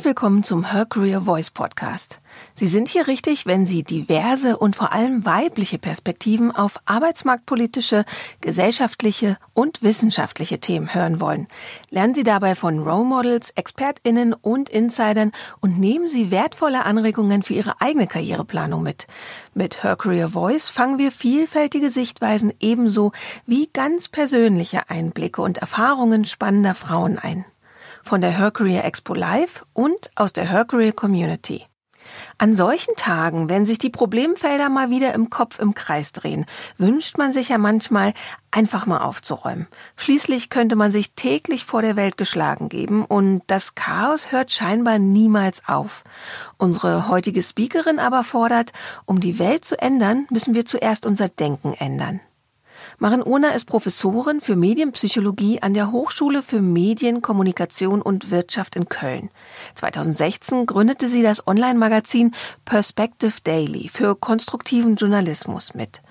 Herzlich willkommen zum Her Career Voice Podcast. Sie sind hier richtig, wenn Sie diverse und vor allem weibliche Perspektiven auf arbeitsmarktpolitische, gesellschaftliche und wissenschaftliche Themen hören wollen. Lernen Sie dabei von Role Models, ExpertInnen und Insidern und nehmen Sie wertvolle Anregungen für Ihre eigene Karriereplanung mit. Mit Her Career Voice fangen wir vielfältige Sichtweisen ebenso wie ganz persönliche Einblicke und Erfahrungen spannender Frauen ein von der Her Career Expo Live und aus der Her Career Community. An solchen Tagen, wenn sich die Problemfelder mal wieder im Kopf im Kreis drehen, wünscht man sich ja manchmal, einfach mal aufzuräumen. Schließlich könnte man sich täglich vor der Welt geschlagen geben und das Chaos hört scheinbar niemals auf. Unsere heutige Speakerin aber fordert, um die Welt zu ändern, müssen wir zuerst unser Denken ändern. Maren Ohner ist Professorin für Medienpsychologie an der Hochschule für Medien, Kommunikation und Wirtschaft in Köln. 2016 gründete sie das Online-Magazin Perspective Daily für konstruktiven Journalismus mit.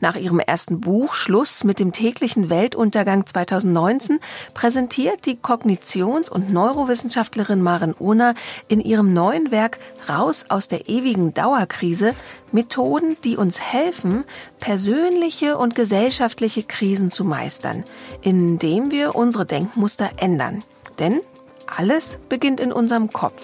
Nach ihrem ersten Buch Schluss mit dem täglichen Weltuntergang 2019 präsentiert die Kognitions- und Neurowissenschaftlerin Maren Ohner in ihrem neuen Werk Raus aus der ewigen Dauerkrise Methoden, die uns helfen, persönliche und gesellschaftliche Krisen zu meistern, indem wir unsere Denkmuster ändern. Denn alles beginnt in unserem Kopf.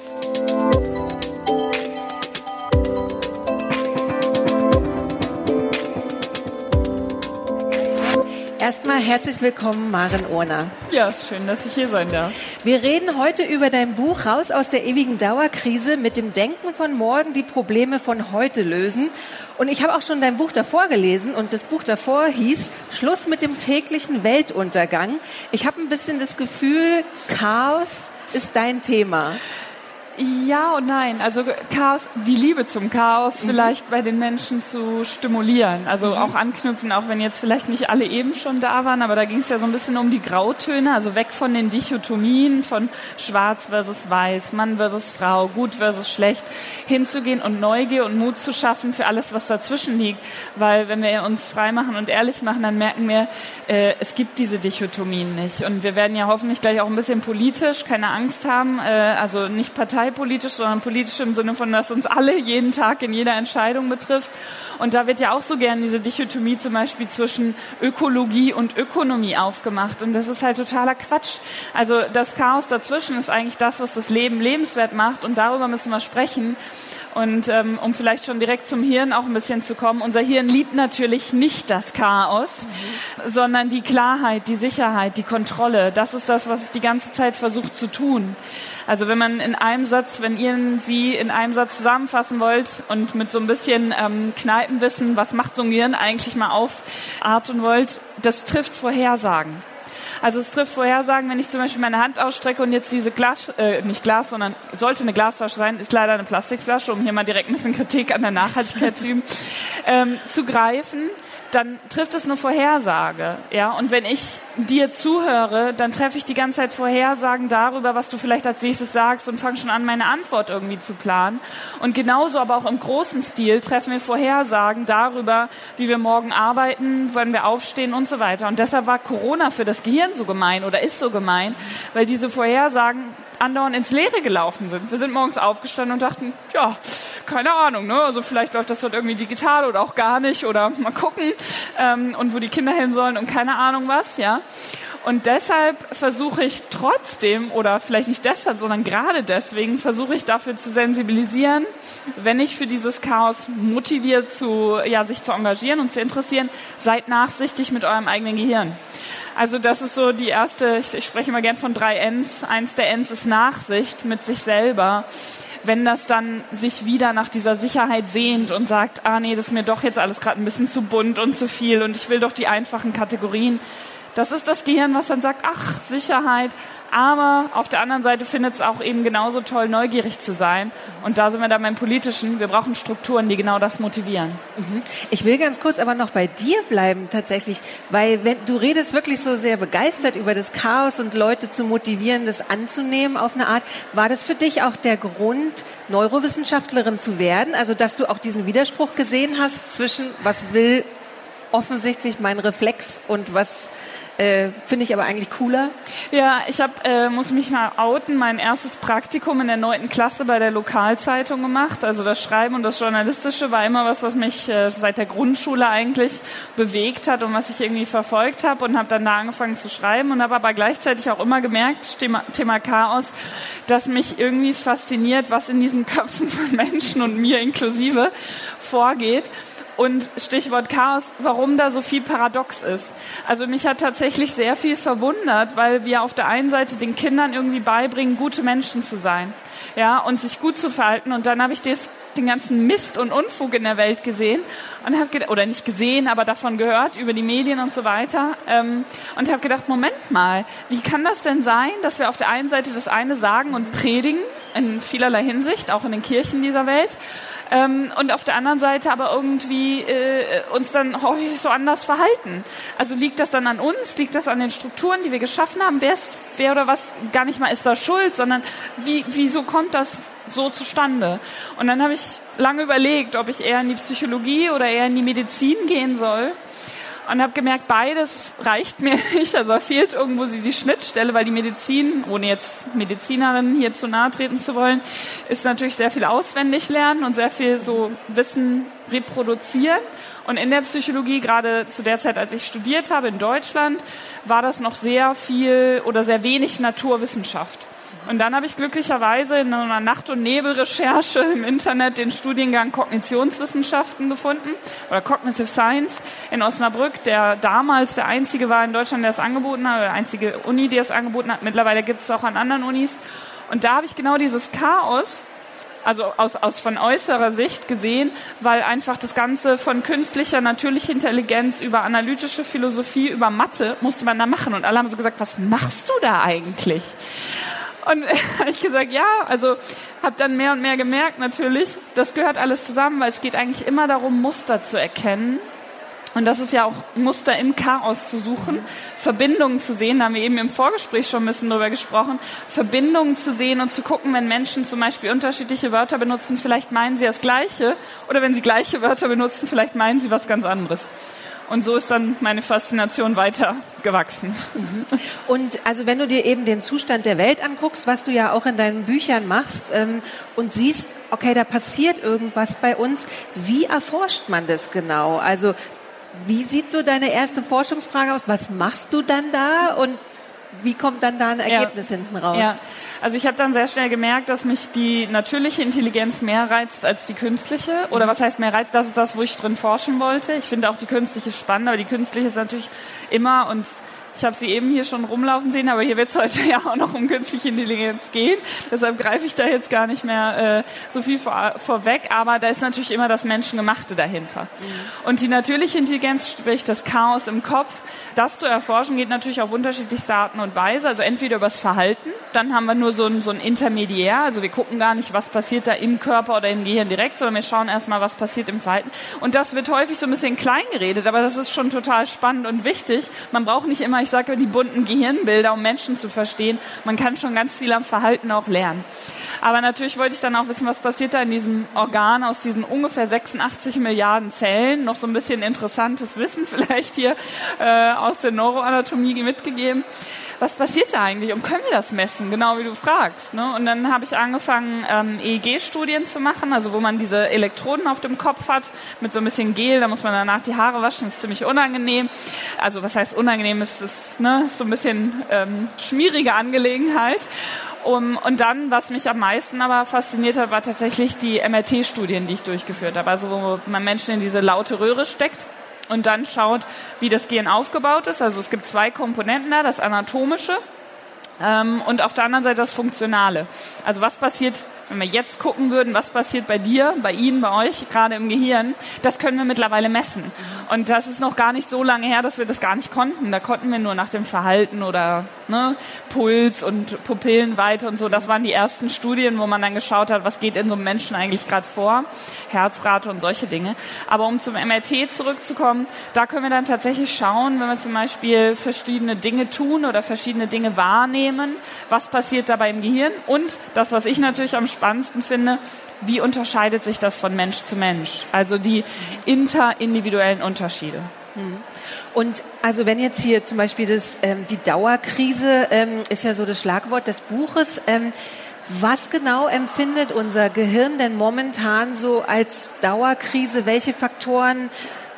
Erstmal herzlich willkommen, Maren Urner. Ja, schön, dass ich hier sein darf. Wir reden heute über dein Buch Raus aus der ewigen Dauerkrise mit dem Denken von morgen die Probleme von heute lösen. Und ich habe auch schon dein Buch davor gelesen und das Buch davor hieß Schluss mit dem täglichen Weltuntergang. Ich habe ein bisschen das Gefühl, Chaos ist dein Thema. Ja und nein. Also Chaos, die Liebe zum Chaos mhm. vielleicht bei den Menschen zu stimulieren. Also mhm. auch anknüpfen, auch wenn jetzt vielleicht nicht alle eben schon da waren, aber da ging es ja so ein bisschen um die Grautöne, also weg von den Dichotomien von Schwarz versus Weiß, Mann versus Frau, gut versus schlecht, hinzugehen und Neugier und Mut zu schaffen für alles, was dazwischen liegt. Weil wenn wir uns frei machen und ehrlich machen, dann merken wir, äh, es gibt diese Dichotomien nicht. Und wir werden ja hoffentlich gleich auch ein bisschen politisch, keine Angst haben, äh, also nicht Partei parteipolitisch, sondern politisch im Sinne von, dass uns alle jeden Tag in jeder Entscheidung betrifft. Und da wird ja auch so gern diese Dichotomie zum Beispiel zwischen Ökologie und Ökonomie aufgemacht. Und das ist halt totaler Quatsch. Also das Chaos dazwischen ist eigentlich das, was das Leben lebenswert macht. Und darüber müssen wir sprechen. Und ähm, um vielleicht schon direkt zum Hirn auch ein bisschen zu kommen, unser Hirn liebt natürlich nicht das Chaos, mhm. sondern die Klarheit, die Sicherheit, die Kontrolle. Das ist das, was es die ganze Zeit versucht zu tun. Also wenn man in einem Satz, wenn ihr sie in einem Satz zusammenfassen wollt und mit so ein bisschen ähm, Kneipenwissen, was macht so ein Gehirn eigentlich mal aufarten wollt, das trifft Vorhersagen. Also es trifft Vorhersagen, wenn ich zum Beispiel meine Hand ausstrecke und jetzt diese Glas, äh, nicht Glas, sondern sollte eine Glasflasche sein, ist leider eine Plastikflasche, um hier mal direkt ein bisschen Kritik an der Nachhaltigkeit zu üben, ähm, zu greifen dann trifft es eine Vorhersage. Ja? Und wenn ich dir zuhöre, dann treffe ich die ganze Zeit Vorhersagen darüber, was du vielleicht als nächstes sagst und fange schon an, meine Antwort irgendwie zu planen. Und genauso aber auch im großen Stil treffen wir Vorhersagen darüber, wie wir morgen arbeiten, wann wir aufstehen und so weiter. Und deshalb war Corona für das Gehirn so gemein oder ist so gemein, weil diese Vorhersagen andauernd ins Leere gelaufen sind. Wir sind morgens aufgestanden und dachten, ja, keine Ahnung, ne? Also vielleicht läuft das dort irgendwie digital oder auch gar nicht oder mal gucken ähm, und wo die Kinder hin sollen und keine Ahnung was, ja. Und deshalb versuche ich trotzdem, oder vielleicht nicht deshalb, sondern gerade deswegen, versuche ich dafür zu sensibilisieren, wenn ich für dieses Chaos motiviert zu, ja, sich zu engagieren und zu interessieren, seid nachsichtig mit eurem eigenen Gehirn. Also das ist so die erste, ich, ich spreche immer gern von drei Ns. Eins der Ns ist Nachsicht mit sich selber. Wenn das dann sich wieder nach dieser Sicherheit sehnt und sagt, ah nee, das ist mir doch jetzt alles gerade ein bisschen zu bunt und zu viel und ich will doch die einfachen Kategorien, das ist das Gehirn, was dann sagt, ach, Sicherheit. Aber auf der anderen Seite findet es auch eben genauso toll, neugierig zu sein. Und da sind wir dann beim Politischen. Wir brauchen Strukturen, die genau das motivieren. Mhm. Ich will ganz kurz aber noch bei dir bleiben, tatsächlich. Weil wenn, du redest wirklich so sehr begeistert über das Chaos und Leute zu motivieren, das anzunehmen auf eine Art. War das für dich auch der Grund, Neurowissenschaftlerin zu werden? Also, dass du auch diesen Widerspruch gesehen hast zwischen, was will offensichtlich mein Reflex und was Äh, Finde ich aber eigentlich cooler. Ja, ich hab, äh, muss mich mal outen, mein erstes Praktikum in der neunten Klasse bei der Lokalzeitung gemacht. Also das Schreiben und das Journalistische war immer was, was mich äh, seit der Grundschule eigentlich bewegt hat und was ich irgendwie verfolgt habe und habe dann da angefangen zu schreiben und habe aber gleichzeitig auch immer gemerkt, Thema, Thema Chaos, dass mich irgendwie fasziniert, was in diesen Köpfen von Menschen und mir inklusive vorgeht. Und Stichwort Chaos, warum da so viel Paradox ist. Also mich hat tatsächlich sehr viel verwundert, weil wir auf der einen Seite den Kindern irgendwie beibringen, gute Menschen zu sein. Ja, und sich gut zu verhalten. Und dann habe ich das, den ganzen Mist und Unfug in der Welt gesehen und habe oder nicht gesehen, aber davon gehört über die Medien und so weiter ähm, und habe gedacht, Moment mal, wie kann das denn sein, dass wir auf der einen Seite das eine sagen und predigen in vielerlei Hinsicht, auch in den Kirchen dieser Welt, ähm, und auf der anderen Seite aber irgendwie äh, uns dann häufig so anders verhalten. Also liegt das dann an uns, liegt das an den Strukturen, die wir geschaffen haben? Wer, ist, wer oder was gar nicht mal ist da schuld, sondern wie, wieso kommt das so zustande? Und dann habe ich lange überlegt, ob ich eher in die Psychologie oder eher in die Medizin gehen soll und habe gemerkt, beides reicht mir nicht. Also fehlt irgendwo die Schnittstelle, weil die Medizin, ohne jetzt Medizinerin hier zu nahe treten zu wollen, ist natürlich sehr viel auswendig lernen und sehr viel so Wissen reproduzieren. Und in der Psychologie, gerade zu der Zeit, als ich studiert habe in Deutschland, war das noch sehr viel oder sehr wenig Naturwissenschaft. Und dann habe ich glücklicherweise in einer Nacht- und Nebelrecherche im Internet den Studiengang Kognitionswissenschaften gefunden oder Cognitive Science in Osnabrück, der damals der einzige war in Deutschland, der es angeboten hat, oder der einzige Uni, die es angeboten hat. Mittlerweile gibt es auch an anderen Unis. Und da habe ich genau dieses Chaos also aus, aus von äußerer Sicht gesehen, weil einfach das Ganze von künstlicher, natürlicher Intelligenz über analytische Philosophie, über Mathe musste man da machen. Und alle haben so gesagt, was machst du da eigentlich? Und habe ich gesagt, ja, also habe dann mehr und mehr gemerkt natürlich, das gehört alles zusammen, weil es geht eigentlich immer darum, Muster zu erkennen. Und das ist ja auch Muster im Chaos zu suchen, Verbindungen zu sehen, da haben wir eben im Vorgespräch schon ein bisschen drüber gesprochen, Verbindungen zu sehen und zu gucken, wenn Menschen zum Beispiel unterschiedliche Wörter benutzen, vielleicht meinen sie das Gleiche, oder wenn sie gleiche Wörter benutzen, vielleicht meinen sie was ganz anderes. Und so ist dann meine Faszination weiter gewachsen. Mhm. Und also wenn du dir eben den Zustand der Welt anguckst, was du ja auch in deinen Büchern machst ähm, und siehst, okay, da passiert irgendwas bei uns, wie erforscht man das genau? Also wie sieht so deine erste Forschungsfrage aus? Was machst du dann da und wie kommt dann da ein Ergebnis ja. hinten raus? Ja. Also ich habe dann sehr schnell gemerkt, dass mich die natürliche Intelligenz mehr reizt als die künstliche. Oder was heißt mehr reizt? Das ist das, wo ich drin forschen wollte. Ich finde auch die künstliche spannend, aber die künstliche ist natürlich immer und ich habe sie eben hier schon rumlaufen sehen, aber hier wird es heute ja auch noch um künstliche Intelligenz gehen. Deshalb greife ich da jetzt gar nicht mehr äh, so viel vor, vorweg. Aber da ist natürlich immer das Menschengemachte dahinter. Mhm. Und die natürliche Intelligenz, sprich das Chaos im Kopf, das zu erforschen geht natürlich auf unterschiedlichste Arten und Weise. Also entweder übers Verhalten, dann haben wir nur so ein, so ein Intermediär. Also wir gucken gar nicht, was passiert da im Körper oder im Gehirn direkt, sondern wir schauen erstmal, was passiert im Verhalten. Und das wird häufig so ein bisschen klein geredet, aber das ist schon total spannend und wichtig. Man braucht nicht immer ich sage, die bunten Gehirnbilder, um Menschen zu verstehen. Man kann schon ganz viel am Verhalten auch lernen. Aber natürlich wollte ich dann auch wissen, was passiert da in diesem Organ aus diesen ungefähr 86 Milliarden Zellen. Noch so ein bisschen interessantes Wissen vielleicht hier äh, aus der Neuroanatomie mitgegeben was passiert da eigentlich und können wir das messen, genau wie du fragst. Ne? Und dann habe ich angefangen, ähm, EEG-Studien zu machen, also wo man diese Elektroden auf dem Kopf hat mit so ein bisschen Gel, da muss man danach die Haare waschen, ist ziemlich unangenehm. Also was heißt unangenehm, ist, ist, ne, so ein bisschen ähm, schmierige Angelegenheit. Um, und dann, was mich am meisten aber fasziniert hat, war tatsächlich die MRT-Studien, die ich durchgeführt habe. Also wo man Menschen in diese laute Röhre steckt und dann schaut, wie das Gehirn aufgebaut ist. Also es gibt zwei Komponenten da, das anatomische ähm, und auf der anderen Seite das funktionale. Also was passiert, wenn wir jetzt gucken würden, was passiert bei dir, bei Ihnen, bei euch, gerade im Gehirn, das können wir mittlerweile messen. Und das ist noch gar nicht so lange her, dass wir das gar nicht konnten. Da konnten wir nur nach dem Verhalten oder ne, Puls und Pupillenweite und so. Das waren die ersten Studien, wo man dann geschaut hat, was geht in so einem Menschen eigentlich gerade vor, Herzrate und solche Dinge. Aber um zum MRT zurückzukommen, da können wir dann tatsächlich schauen, wenn wir zum Beispiel verschiedene Dinge tun oder verschiedene Dinge wahrnehmen, was passiert dabei im Gehirn und das, was ich natürlich am spannendsten finde, wie unterscheidet sich das von Mensch zu Mensch? Also die interindividuellen Unterschiede. Mhm. Und also wenn jetzt hier zum Beispiel das, ähm, die Dauerkrise ähm, ist ja so das Schlagwort des Buches. Ähm, was genau empfindet unser Gehirn denn momentan so als Dauerkrise? Welche Faktoren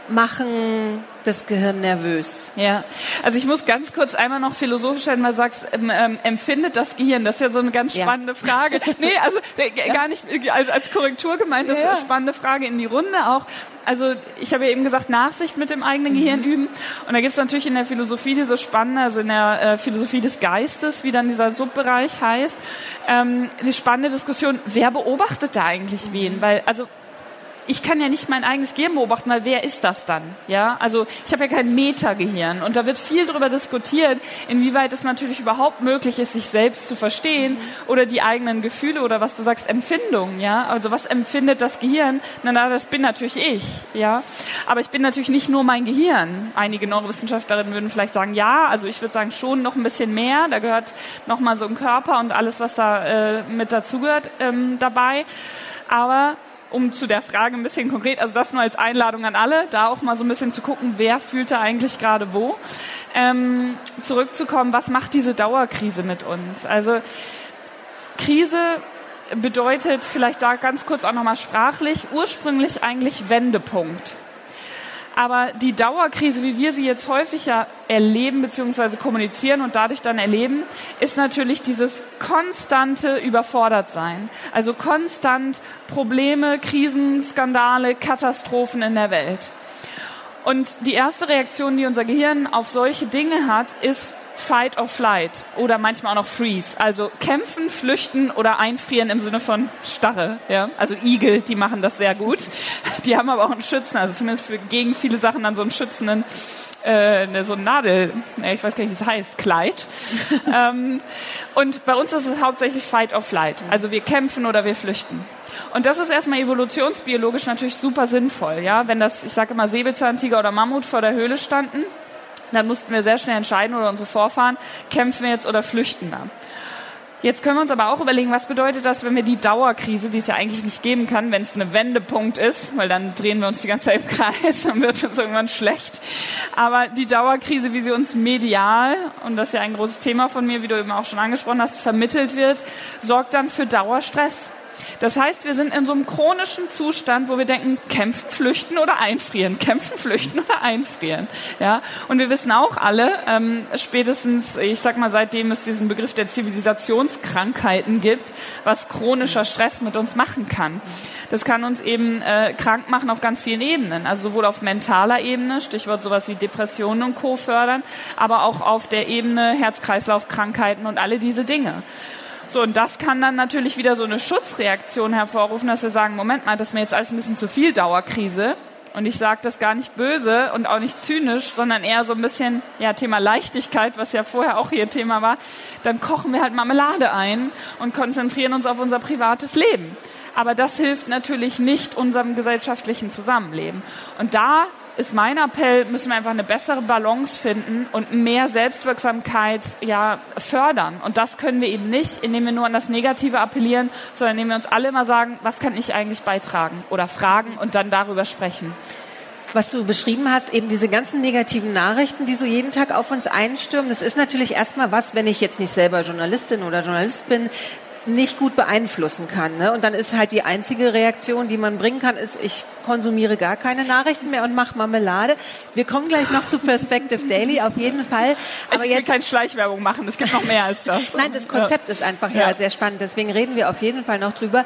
machen das Gehirn nervös? Ja, also ich muss ganz kurz einmal noch philosophisch werden, weil du sagst, ähm, ähm, empfindet das Gehirn? Das ist ja so eine ganz spannende ja. Frage. Nee, also ja. gar nicht als, als Korrektur gemeint, das ja. ist eine spannende Frage in die Runde auch. Also ich habe ja eben gesagt, Nachsicht mit dem eigenen mhm. Gehirn üben. Und da gibt es natürlich in der Philosophie diese spannende, also in der äh, Philosophie des Geistes, wie dann dieser Subbereich heißt, ähm, die spannende Diskussion, wer beobachtet da eigentlich wen? Weil, also ich kann ja nicht mein eigenes Gehirn beobachten, weil wer ist das dann? Ja, also ich habe ja kein Metagehirn und da wird viel darüber diskutiert, inwieweit es natürlich überhaupt möglich ist, sich selbst zu verstehen mhm. oder die eigenen Gefühle oder was du sagst Empfindungen. Ja, also was empfindet das Gehirn? Na, na, das bin natürlich ich. Ja, aber ich bin natürlich nicht nur mein Gehirn. Einige Neurowissenschaftlerinnen würden vielleicht sagen, ja, also ich würde sagen schon noch ein bisschen mehr. Da gehört noch mal so ein Körper und alles, was da äh, mit dazugehört, ähm, dabei. Aber um zu der Frage ein bisschen konkret, also das nur als Einladung an alle, da auch mal so ein bisschen zu gucken, wer fühlt da eigentlich gerade wo. Ähm, zurückzukommen, was macht diese Dauerkrise mit uns? Also Krise bedeutet vielleicht da ganz kurz auch nochmal sprachlich, ursprünglich eigentlich Wendepunkt. Aber die Dauerkrise, wie wir sie jetzt häufiger erleben bzw. kommunizieren und dadurch dann erleben, ist natürlich dieses konstante Überfordertsein. Also konstant Probleme, Krisen, Skandale, Katastrophen in der Welt. Und die erste Reaktion, die unser Gehirn auf solche Dinge hat, ist Fight or Flight oder manchmal auch noch Freeze. Also kämpfen, flüchten oder einfrieren im Sinne von Starre. Ja? Also Igel, die machen das sehr gut. Die haben aber auch einen Schützen, also zumindest für, gegen viele Sachen dann so einen schützenden, äh, so ein Nadel, ich weiß gar nicht, wie es heißt, Kleid. ähm, und bei uns ist es hauptsächlich Fight or Flight. Also wir kämpfen oder wir flüchten. Und das ist erstmal evolutionsbiologisch natürlich super sinnvoll, ja. Wenn das, ich sage immer, Säbelzahntiger oder Mammut vor der Höhle standen, dann mussten wir sehr schnell entscheiden oder unsere Vorfahren, kämpfen wir jetzt oder flüchten wir. Jetzt können wir uns aber auch überlegen, was bedeutet das, wenn wir die Dauerkrise, die es ja eigentlich nicht geben kann, wenn es eine Wendepunkt ist, weil dann drehen wir uns die ganze Zeit im Kreis und wird uns irgendwann schlecht. Aber die Dauerkrise, wie sie uns medial, und das ist ja ein großes Thema von mir, wie du eben auch schon angesprochen hast, vermittelt wird, sorgt dann für Dauerstress. Das heißt, wir sind in so einem chronischen Zustand, wo wir denken, kämpfen, flüchten oder einfrieren, kämpfen, flüchten oder einfrieren. Ja, und wir wissen auch alle, ähm, spätestens, ich sag mal, seitdem es diesen Begriff der Zivilisationskrankheiten gibt, was chronischer Stress mit uns machen kann. Das kann uns eben äh, krank machen auf ganz vielen Ebenen, also sowohl auf mentaler Ebene, Stichwort sowas wie Depressionen und Co. fördern, aber auch auf der Ebene Herz-Kreislauf-Krankheiten und alle diese Dinge. So, und das kann dann natürlich wieder so eine Schutzreaktion hervorrufen, dass wir sagen, Moment mal, das ist mir jetzt alles ein bisschen zu viel Dauerkrise. Und ich sage das gar nicht böse und auch nicht zynisch, sondern eher so ein bisschen, ja, Thema Leichtigkeit, was ja vorher auch hier Thema war. Dann kochen wir halt Marmelade ein und konzentrieren uns auf unser privates Leben. Aber das hilft natürlich nicht unserem gesellschaftlichen Zusammenleben. Und da ist mein Appell, müssen wir einfach eine bessere Balance finden und mehr Selbstwirksamkeit ja, fördern. Und das können wir eben nicht, indem wir nur an das Negative appellieren, sondern indem wir uns alle immer sagen, was kann ich eigentlich beitragen oder fragen und dann darüber sprechen was du beschrieben hast, eben diese ganzen negativen Nachrichten, die so jeden Tag auf uns einstürmen, das ist natürlich erstmal was, wenn ich jetzt nicht selber Journalistin oder Journalist bin, nicht gut beeinflussen kann. Ne? Und dann ist halt die einzige Reaktion, die man bringen kann, ist, ich konsumiere gar keine Nachrichten mehr und mache Marmelade. Wir kommen gleich noch zu Perspective Daily, auf jeden Fall. Aber ich will jetzt keine Schleichwerbung machen, es gibt noch mehr als das. Nein, das Konzept ja. ist einfach ja. ja. sehr spannend, deswegen reden wir auf jeden Fall noch drüber.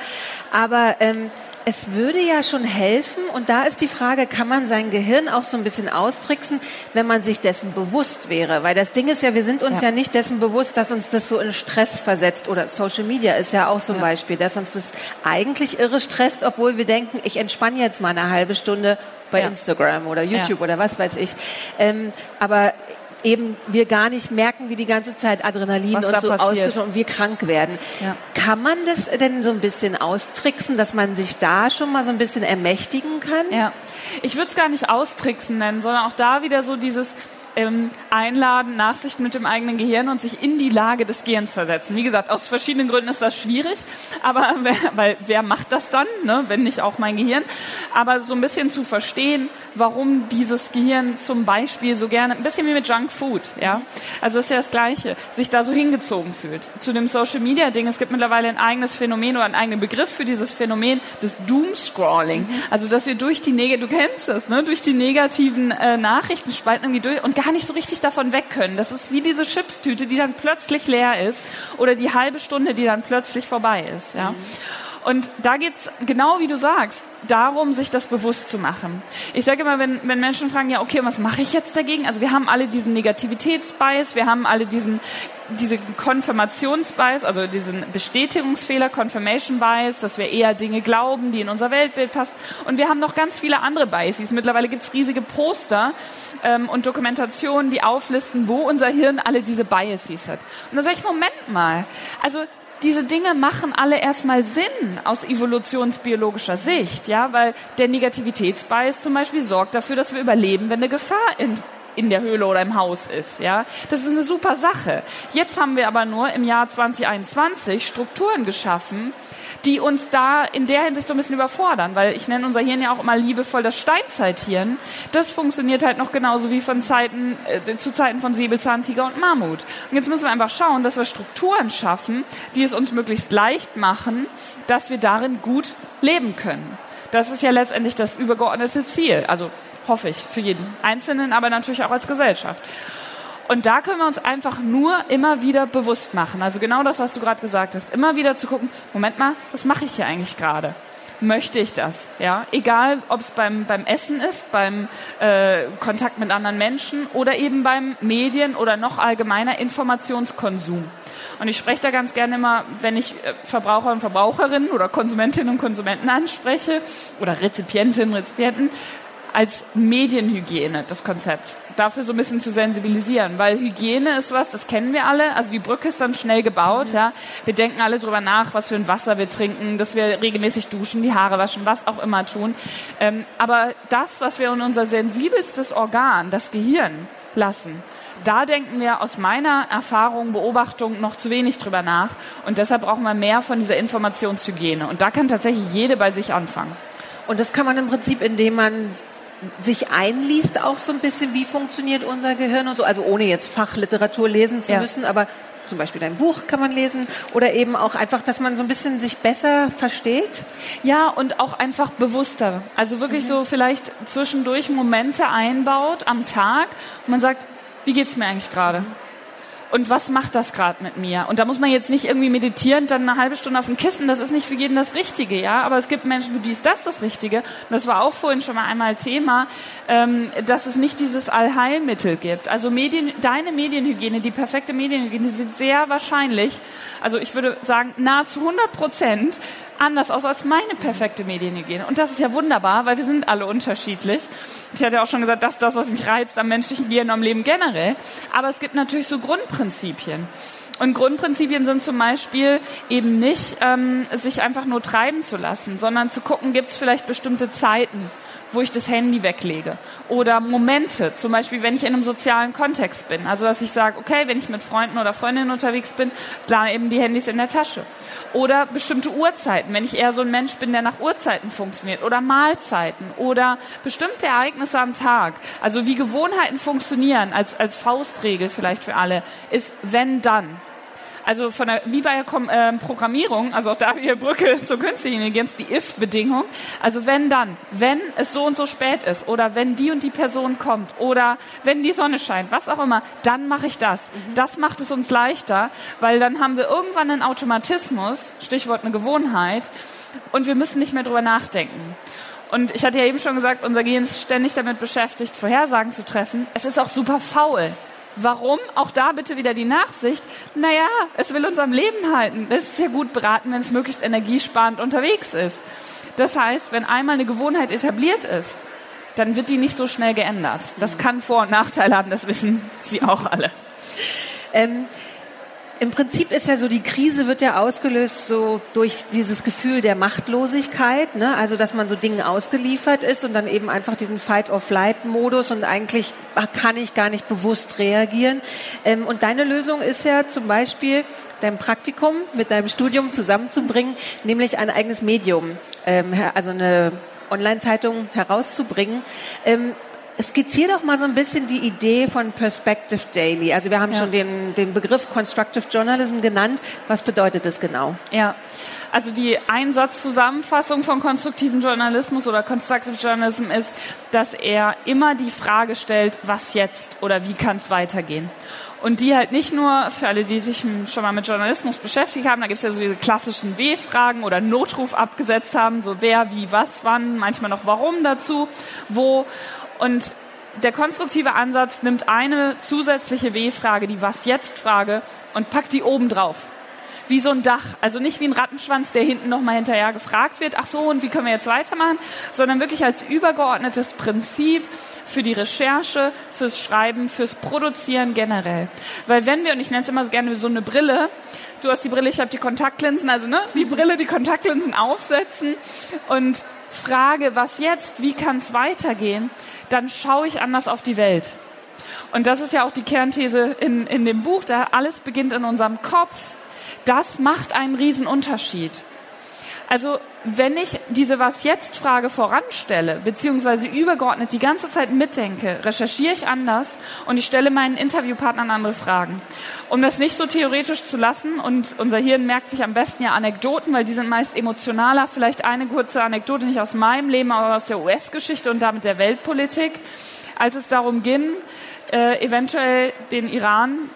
Aber ähm, es würde ja schon helfen, und da ist die Frage, kann man sein Gehirn auch so ein bisschen austricksen, wenn man sich dessen bewusst wäre? Weil das Ding ist ja, wir sind uns ja, ja nicht dessen bewusst, dass uns das so in Stress versetzt. Oder Social Media ist ja auch so ein ja. Beispiel, dass uns das eigentlich irre stresst, obwohl wir denken, ich entspanne jetzt mal eine halbe Stunde bei ja. Instagram oder YouTube oder was weiß ich. Ähm, aber eben wir gar nicht merken, wie die ganze Zeit Adrenalin Was und so ausgeschüttet und wir krank werden. Ja. Kann man das denn so ein bisschen austricksen, dass man sich da schon mal so ein bisschen ermächtigen kann? Ja. Ich würde es gar nicht austricksen nennen, sondern auch da wieder so dieses ähm, einladen, Nachsicht mit dem eigenen Gehirn und sich in die Lage des Gehirns versetzen. Wie gesagt, aus verschiedenen Gründen ist das schwierig, aber wer, weil wer macht das dann, ne, wenn nicht auch mein Gehirn? Aber so ein bisschen zu verstehen, warum dieses Gehirn zum Beispiel so gerne, ein bisschen wie mit Junk Food, ja. Also ist ja das Gleiche, sich da so hingezogen fühlt. Zu dem Social Media Ding, es gibt mittlerweile ein eigenes Phänomen oder einen eigenen Begriff für dieses Phänomen des Doomscrolling. Also, dass wir durch die Neg du kennst das, ne, durch die negativen äh, Nachrichten spalten irgendwie durch und gar nicht so richtig davon weg können. Das ist wie diese Chipstüte, die dann plötzlich leer ist oder die halbe Stunde, die dann plötzlich vorbei ist, ja. Mhm. Und da geht's genau wie du sagst, darum, sich das bewusst zu machen. Ich sage immer, wenn, wenn Menschen fragen, ja, okay, was mache ich jetzt dagegen? Also wir haben alle diesen Negativitätsbias, wir haben alle diesen diese Konfirmationsbias, also diesen Bestätigungsfehler, Confirmation Bias, dass wir eher Dinge glauben, die in unser Weltbild passen. Und wir haben noch ganz viele andere Biases. Mittlerweile gibt's riesige Poster ähm, und Dokumentationen, die auflisten, wo unser Hirn alle diese Biases hat. Und da sage ich, Moment mal, also diese Dinge machen alle erstmal Sinn aus evolutionsbiologischer Sicht, ja, weil der Negativitätsbias zum Beispiel sorgt dafür, dass wir überleben, wenn eine Gefahr in, in der Höhle oder im Haus ist, ja. Das ist eine super Sache. Jetzt haben wir aber nur im Jahr 2021 Strukturen geschaffen, die uns da in der Hinsicht so ein bisschen überfordern, weil ich nenne unser Hirn ja auch immer liebevoll das Steinzeithirn. Das funktioniert halt noch genauso wie von Zeiten, äh, zu Zeiten von Säbelzahntiger und Mammut. Und jetzt müssen wir einfach schauen, dass wir Strukturen schaffen, die es uns möglichst leicht machen, dass wir darin gut leben können. Das ist ja letztendlich das übergeordnete Ziel. Also hoffe ich, für jeden Einzelnen, aber natürlich auch als Gesellschaft. Und da können wir uns einfach nur immer wieder bewusst machen. Also genau das, was du gerade gesagt hast. Immer wieder zu gucken, Moment mal, was mache ich hier eigentlich gerade? Möchte ich das? Ja, egal, ob es beim, beim Essen ist, beim äh, Kontakt mit anderen Menschen oder eben beim Medien oder noch allgemeiner Informationskonsum. Und ich spreche da ganz gerne immer, wenn ich äh, Verbraucher und Verbraucherinnen oder Konsumentinnen und Konsumenten anspreche oder Rezipientinnen, Rezipienten, als Medienhygiene, das Konzept. Dafür so ein bisschen zu sensibilisieren, weil Hygiene ist was, das kennen wir alle. Also die Brücke ist dann schnell gebaut, mhm. ja. Wir denken alle drüber nach, was für ein Wasser wir trinken, dass wir regelmäßig duschen, die Haare waschen, was auch immer tun. Ähm, aber das, was wir in unser sensibelstes Organ, das Gehirn, lassen, da denken wir aus meiner Erfahrung, Beobachtung noch zu wenig drüber nach. Und deshalb brauchen wir mehr von dieser Informationshygiene. Und da kann tatsächlich jede bei sich anfangen. Und das kann man im Prinzip, indem man sich einliest auch so ein bisschen, wie funktioniert unser Gehirn und so. Also ohne jetzt Fachliteratur lesen zu ja. müssen, aber zum Beispiel ein Buch kann man lesen oder eben auch einfach, dass man so ein bisschen sich besser versteht. Ja, und auch einfach bewusster. Also wirklich mhm. so vielleicht zwischendurch Momente einbaut am Tag und man sagt, wie geht's mir eigentlich gerade? Und was macht das gerade mit mir? Und da muss man jetzt nicht irgendwie meditieren, dann eine halbe Stunde auf dem Kissen, das ist nicht für jeden das Richtige, ja. Aber es gibt Menschen, für die ist das das Richtige. Und das war auch vorhin schon mal einmal Thema, ähm, dass es nicht dieses Allheilmittel gibt. Also Medien, deine Medienhygiene, die perfekte Medienhygiene, sind sehr wahrscheinlich, also ich würde sagen nahezu 100 Prozent anders aus als meine perfekte Medienhygiene. Und das ist ja wunderbar, weil wir sind alle unterschiedlich. Ich hatte ja auch schon gesagt, das ist das, was mich reizt am menschlichen Gehirn, am Leben generell. Aber es gibt natürlich so Grundprinzipien. Und Grundprinzipien sind zum Beispiel eben nicht, ähm, sich einfach nur treiben zu lassen, sondern zu gucken, gibt es vielleicht bestimmte Zeiten, wo ich das Handy weglege. Oder Momente, zum Beispiel, wenn ich in einem sozialen Kontext bin. Also, dass ich sage, okay, wenn ich mit Freunden oder Freundinnen unterwegs bin, klar eben die Handys in der Tasche. Oder bestimmte Uhrzeiten, wenn ich eher so ein Mensch bin, der nach Uhrzeiten funktioniert. Oder Mahlzeiten. Oder bestimmte Ereignisse am Tag. Also wie Gewohnheiten funktionieren, als, als Faustregel vielleicht für alle, ist wenn dann also von der, wie bei der Kom äh, Programmierung, also auch da wieder Brücke zur künstlichen Intelligenz, die if-Bedingung. Also wenn dann, wenn es so und so spät ist oder wenn die und die Person kommt oder wenn die Sonne scheint, was auch immer, dann mache ich das. Mhm. Das macht es uns leichter, weil dann haben wir irgendwann einen Automatismus, Stichwort eine Gewohnheit, und wir müssen nicht mehr drüber nachdenken. Und ich hatte ja eben schon gesagt, unser Gehirn ist ständig damit beschäftigt, Vorhersagen zu treffen. Es ist auch super faul. Warum? Auch da bitte wieder die Nachsicht. Naja, es will uns am Leben halten. Es ist ja gut beraten, wenn es möglichst energiesparend unterwegs ist. Das heißt, wenn einmal eine Gewohnheit etabliert ist, dann wird die nicht so schnell geändert. Das kann Vor- und Nachteile haben, das wissen Sie auch alle. Ähm, im Prinzip ist ja so, die Krise wird ja ausgelöst so durch dieses Gefühl der Machtlosigkeit, ne? also dass man so Dingen ausgeliefert ist und dann eben einfach diesen Fight-or-Flight-Modus und eigentlich kann ich gar nicht bewusst reagieren. Ähm, und deine Lösung ist ja zum Beispiel, dein Praktikum mit deinem Studium zusammenzubringen, nämlich ein eigenes Medium, ähm, also eine Online-Zeitung herauszubringen. Ähm, Skizzier doch mal so ein bisschen die Idee von Perspective Daily. Also wir haben ja. schon den, den Begriff Constructive Journalism genannt. Was bedeutet das genau? Ja. Also die Einsatzzusammenfassung von konstruktiven Journalismus oder Constructive Journalism ist, dass er immer die Frage stellt, was jetzt oder wie kann es weitergehen. Und die halt nicht nur für alle, die sich schon mal mit Journalismus beschäftigt haben, da gibt es ja so diese klassischen W-Fragen oder Notruf abgesetzt haben, so wer, wie, was, wann, manchmal noch warum dazu, wo. Und der konstruktive Ansatz nimmt eine zusätzliche W-Frage, die Was-Jetzt-Frage, und packt die oben drauf. Wie so ein Dach. Also nicht wie ein Rattenschwanz, der hinten nochmal hinterher gefragt wird, ach so, und wie können wir jetzt weitermachen, sondern wirklich als übergeordnetes Prinzip für die Recherche, fürs Schreiben, fürs Produzieren generell. Weil wenn wir, und ich nenne es immer so gerne so eine Brille, du hast die Brille, ich habe die Kontaktlinsen, also ne, die Brille, die Kontaktlinsen aufsetzen und frage, was jetzt, wie kann es weitergehen, dann schaue ich anders auf die Welt. Und das ist ja auch die Kernthese in, in dem Buch, da alles beginnt in unserem Kopf. Das macht einen Riesenunterschied. Also wenn ich diese Was-Jetzt-Frage voranstelle, beziehungsweise übergeordnet die ganze Zeit mitdenke, recherchiere ich anders und ich stelle meinen Interviewpartnern andere Fragen. Um das nicht so theoretisch zu lassen, und unser Hirn merkt sich am besten ja Anekdoten, weil die sind meist emotionaler. Vielleicht eine kurze Anekdote nicht aus meinem Leben, aber aus der US-Geschichte und damit der Weltpolitik. Als es darum ging, äh, eventuell den Iran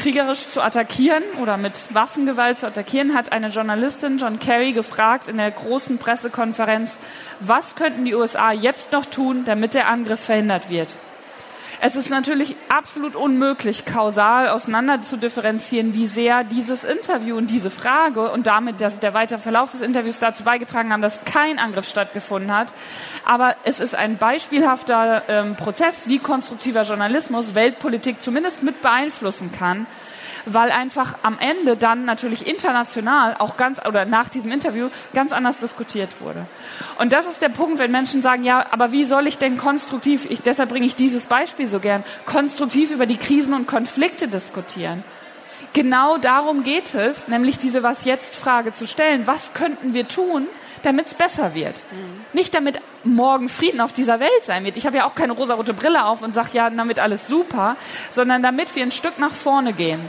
kriegerisch zu attackieren oder mit Waffengewalt zu attackieren, hat eine Journalistin John Kerry gefragt in der großen Pressekonferenz, was könnten die USA jetzt noch tun, damit der Angriff verhindert wird. Es ist natürlich absolut unmöglich, kausal auseinander zu differenzieren, wie sehr dieses Interview und diese Frage und damit der, der weitere Verlauf des Interviews dazu beigetragen haben, dass kein Angriff stattgefunden hat. Aber es ist ein beispielhafter ähm, Prozess, wie konstruktiver Journalismus Weltpolitik zumindest mit beeinflussen kann weil einfach am Ende dann natürlich international auch ganz oder nach diesem Interview ganz anders diskutiert wurde. Und das ist der Punkt, wenn Menschen sagen, ja, aber wie soll ich denn konstruktiv, ich, deshalb bringe ich dieses Beispiel so gern, konstruktiv über die Krisen und Konflikte diskutieren. Genau darum geht es, nämlich diese Was jetzt Frage zu stellen. Was könnten wir tun, damit es besser wird? Mhm. Nicht damit morgen Frieden auf dieser Welt sein wird. Ich habe ja auch keine rosarote Brille auf und sage, ja, damit alles super, sondern damit wir ein Stück nach vorne gehen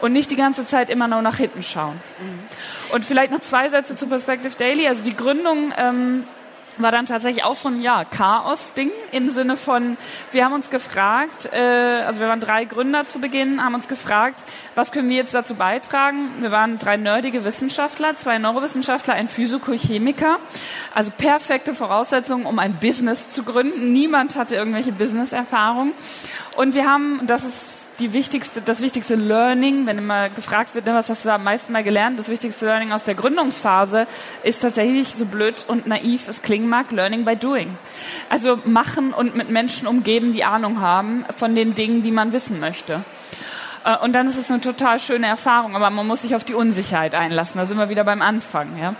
und nicht die ganze Zeit immer nur nach hinten schauen. Mhm. Und vielleicht noch zwei Sätze zu Perspective Daily. Also die Gründung ähm, war dann tatsächlich auch so ein ja, Chaos-Ding im Sinne von, wir haben uns gefragt, äh, also wir waren drei Gründer zu Beginn, haben uns gefragt, was können wir jetzt dazu beitragen? Wir waren drei nerdige Wissenschaftler, zwei Neurowissenschaftler, ein Physikochemiker, also perfekte Voraussetzungen, um ein Business zu gründen. Niemand hatte irgendwelche Business-Erfahrung. Und wir haben, das ist die wichtigste, das wichtigste Learning, wenn immer gefragt wird, ne, was hast du da am meisten mal gelernt, das wichtigste Learning aus der Gründungsphase ist tatsächlich so blöd und naiv es klingen mag, Learning by Doing. Also machen und mit Menschen umgeben, die Ahnung haben von den Dingen, die man wissen möchte. Äh, und dann ist es eine total schöne Erfahrung, aber man muss sich auf die Unsicherheit einlassen. Da sind wir wieder beim Anfang. Ja?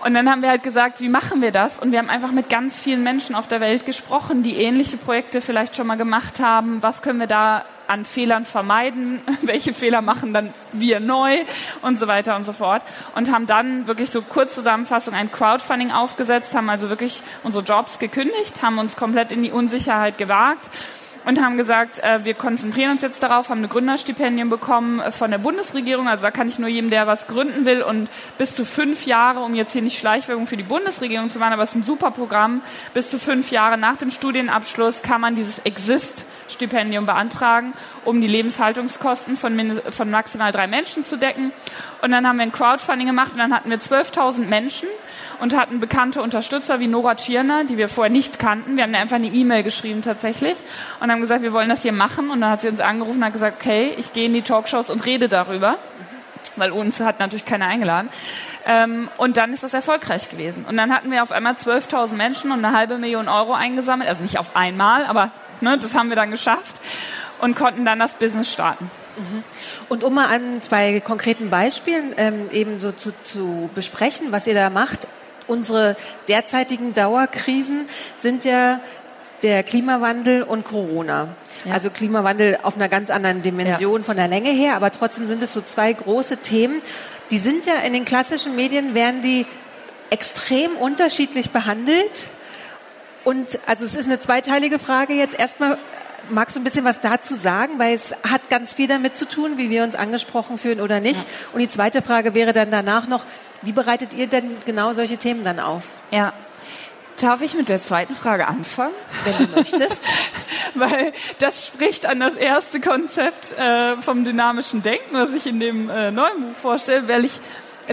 Und dann haben wir halt gesagt, wie machen wir das? Und wir haben einfach mit ganz vielen Menschen auf der Welt gesprochen, die ähnliche Projekte vielleicht schon mal gemacht haben. Was können wir da an Fehlern vermeiden, welche Fehler machen dann wir neu und so weiter und so fort. Und haben dann wirklich so Kurzzusammenfassung ein Crowdfunding aufgesetzt, haben also wirklich unsere Jobs gekündigt, haben uns komplett in die Unsicherheit gewagt und haben gesagt, äh, wir konzentrieren uns jetzt darauf, haben eine Gründerstipendien bekommen äh, von der Bundesregierung. Also da kann ich nur jedem, der was gründen will und bis zu fünf Jahre, um jetzt hier nicht Schleichwirkung für die Bundesregierung zu machen, aber es ist ein super Programm, bis zu fünf Jahre nach dem Studienabschluss kann man dieses Exist-Stipendium beantragen, um die Lebenshaltungskosten von, von maximal drei Menschen zu decken. Und dann haben wir ein Crowdfunding gemacht und dann hatten wir 12.000 Menschen, und hatten bekannte Unterstützer wie Nora Tschirner, die wir vorher nicht kannten. Wir haben einfach eine E-Mail geschrieben tatsächlich und haben gesagt, wir wollen das hier machen. Und dann hat sie uns angerufen und hat gesagt, okay, ich gehe in die Talkshows und rede darüber, weil uns hat natürlich keiner eingeladen. Ähm, und dann ist das erfolgreich gewesen. Und dann hatten wir auf einmal 12.000 Menschen und eine halbe Million Euro eingesammelt. Also nicht auf einmal, aber ne, das haben wir dann geschafft und konnten dann das Business starten. Mhm. Und um mal an zwei konkreten Beispielen ähm, eben so zu, zu besprechen, was ihr da macht, unsere derzeitigen Dauerkrisen sind ja der Klimawandel und Corona. Ja. Also Klimawandel auf einer ganz anderen Dimension ja. von der Länge her, aber trotzdem sind es so zwei große Themen. Die sind ja in den klassischen Medien, werden die extrem unterschiedlich behandelt. Und also es ist eine zweiteilige Frage jetzt. Erstmal magst du ein bisschen was dazu sagen, weil es hat ganz viel damit zu tun, wie wir uns angesprochen fühlen oder nicht. Ja. Und die zweite Frage wäre dann danach noch, wie bereitet ihr denn genau solche Themen dann auf? Ja. Darf ich mit der zweiten Frage anfangen? Wenn du möchtest. Weil das spricht an das erste Konzept äh, vom dynamischen Denken, was ich in dem äh, neuen Buch vorstelle, weil ich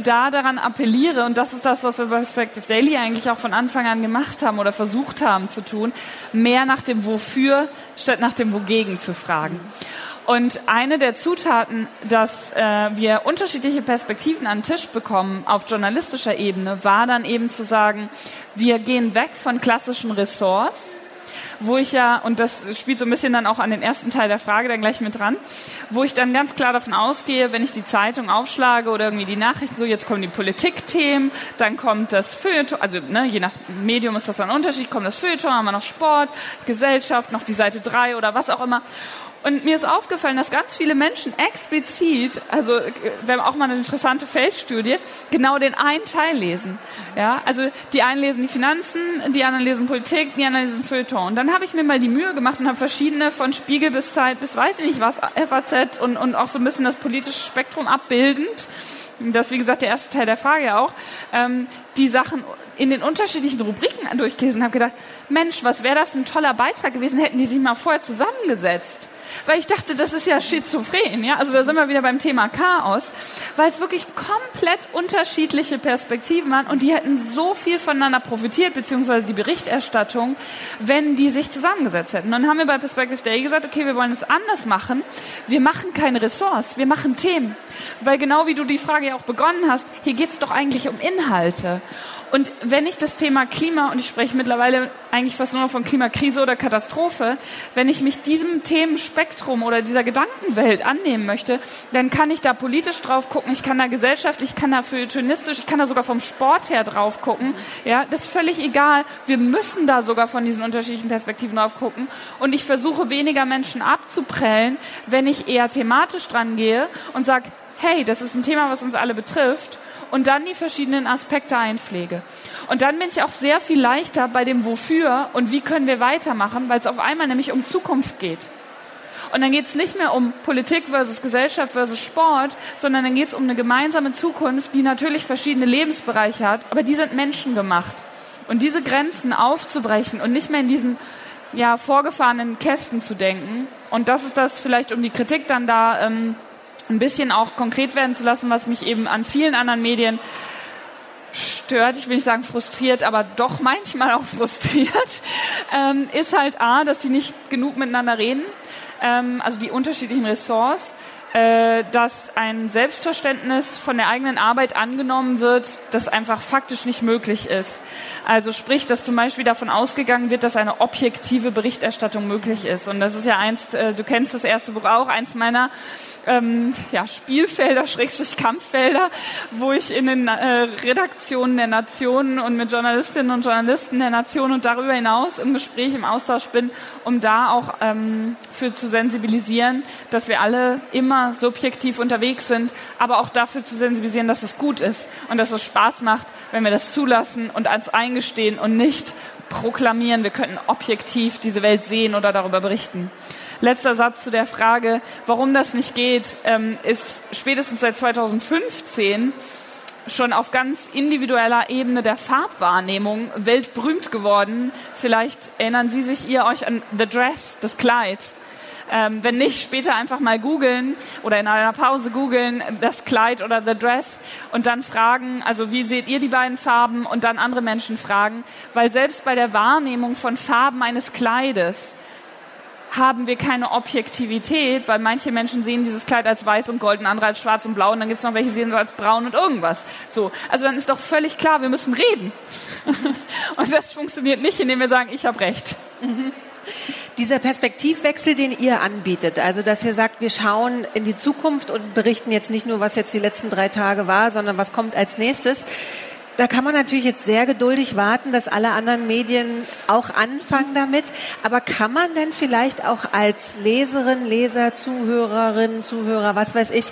da daran appelliere, und das ist das, was wir bei Perspective Daily eigentlich auch von Anfang an gemacht haben oder versucht haben zu tun, mehr nach dem Wofür statt nach dem Wogegen zu fragen. Und eine der Zutaten, dass äh, wir unterschiedliche Perspektiven an den Tisch bekommen auf journalistischer Ebene, war dann eben zu sagen, wir gehen weg von klassischen Ressorts, wo ich ja, und das spielt so ein bisschen dann auch an den ersten Teil der Frage dann gleich mit dran, wo ich dann ganz klar davon ausgehe, wenn ich die Zeitung aufschlage oder irgendwie die Nachrichten, so jetzt kommen die Politikthemen, dann kommt das Feuilleton, also ne, je nach Medium ist das dann ein Unterschied, kommt das Feuilleton, haben wir noch Sport, Gesellschaft, noch die Seite 3 oder was auch immer. Und mir ist aufgefallen, dass ganz viele Menschen explizit, also wir haben auch mal eine interessante Feldstudie, genau den einen Teil lesen. Ja, also die einen lesen die Finanzen, die anderen lesen Politik, die anderen lesen Feuilleton. Und dann habe ich mir mal die Mühe gemacht und habe verschiedene von Spiegel bis Zeit bis weiß ich nicht was, FAZ und, und auch so ein bisschen das politische Spektrum abbildend. Das ist wie gesagt der erste Teil der Frage auch. Ähm, die Sachen in den unterschiedlichen Rubriken durchgelesen habe gedacht, Mensch, was wäre das ein toller Beitrag gewesen, hätten die sich mal vorher zusammengesetzt weil ich dachte, das ist ja schizophren, ja. Also da sind wir wieder beim Thema Chaos, weil es wirklich komplett unterschiedliche Perspektiven waren und die hätten so viel voneinander profitiert, beziehungsweise die Berichterstattung, wenn die sich zusammengesetzt hätten. Dann haben wir bei Perspective Day gesagt, okay, wir wollen es anders machen. Wir machen keine Ressorts, wir machen Themen. Weil genau wie du die Frage ja auch begonnen hast, hier geht es doch eigentlich um Inhalte. Und wenn ich das Thema Klima, und ich spreche mittlerweile eigentlich fast nur noch von Klimakrise oder Katastrophe, wenn ich mich diesem Themenspektrum oder dieser Gedankenwelt annehmen möchte, dann kann ich da politisch drauf gucken, ich kann da gesellschaftlich, ich kann da feuilletonistisch, ich kann da sogar vom Sport her drauf gucken. Ja, das ist völlig egal. Wir müssen da sogar von diesen unterschiedlichen Perspektiven drauf gucken. Und ich versuche weniger Menschen abzuprellen, wenn ich eher thematisch dran gehe und sage, hey, das ist ein Thema, was uns alle betrifft und dann die verschiedenen Aspekte einpflege. Und dann bin ich auch sehr viel leichter bei dem Wofür und wie können wir weitermachen, weil es auf einmal nämlich um Zukunft geht. Und dann geht es nicht mehr um Politik versus Gesellschaft versus Sport, sondern dann geht es um eine gemeinsame Zukunft, die natürlich verschiedene Lebensbereiche hat, aber die sind menschengemacht. Und diese Grenzen aufzubrechen und nicht mehr in diesen ja, vorgefahrenen Kästen zu denken. Und das ist das vielleicht, um die Kritik dann da ähm, ein bisschen auch konkret werden zu lassen, was mich eben an vielen anderen Medien stört, ich will nicht sagen frustriert, aber doch manchmal auch frustriert, ähm, ist halt A, dass sie nicht genug miteinander reden, ähm, also die unterschiedlichen Ressorts, äh, dass ein Selbstverständnis von der eigenen Arbeit angenommen wird, das einfach faktisch nicht möglich ist. Also sprich, dass zum Beispiel davon ausgegangen wird, dass eine objektive Berichterstattung möglich ist. Und das ist ja eins, äh, du kennst das erste Buch auch, eins meiner ähm, ja, Spielfelder, Schrägstrich Kampffelder, wo ich in den äh, Redaktionen der Nationen und mit Journalistinnen und Journalisten der Nationen und darüber hinaus im Gespräch, im Austausch bin, um da auch ähm, für zu sensibilisieren, dass wir alle immer subjektiv unterwegs sind, aber auch dafür zu sensibilisieren, dass es gut ist und dass es Spaß macht, wenn wir das zulassen und als eingestehen und nicht proklamieren, wir könnten objektiv diese Welt sehen oder darüber berichten letzter Satz zu der Frage, warum das nicht geht, ähm, ist spätestens seit 2015 schon auf ganz individueller Ebene der Farbwahrnehmung weltberühmt geworden. Vielleicht erinnern Sie sich ihr euch an The Dress, das Kleid. Ähm, wenn nicht, später einfach mal googeln oder in einer Pause googeln, das Kleid oder The Dress und dann fragen, also wie seht ihr die beiden Farben und dann andere Menschen fragen, weil selbst bei der Wahrnehmung von Farben eines Kleides haben wir keine Objektivität, weil manche Menschen sehen dieses Kleid als weiß und golden, andere als schwarz und blau und dann gibt es noch welche, die sehen es als braun und irgendwas. So, also dann ist doch völlig klar, wir müssen reden. und das funktioniert nicht, indem wir sagen, ich habe recht. Dieser Perspektivwechsel, den ihr anbietet, also dass ihr sagt, wir schauen in die Zukunft und berichten jetzt nicht nur, was jetzt die letzten drei Tage war, sondern was kommt als nächstes. Da kann man natürlich jetzt sehr geduldig warten, dass alle anderen Medien auch anfangen damit. Aber kann man denn vielleicht auch als Leserin, Leser, Zuhörerin, Zuhörer, was weiß ich,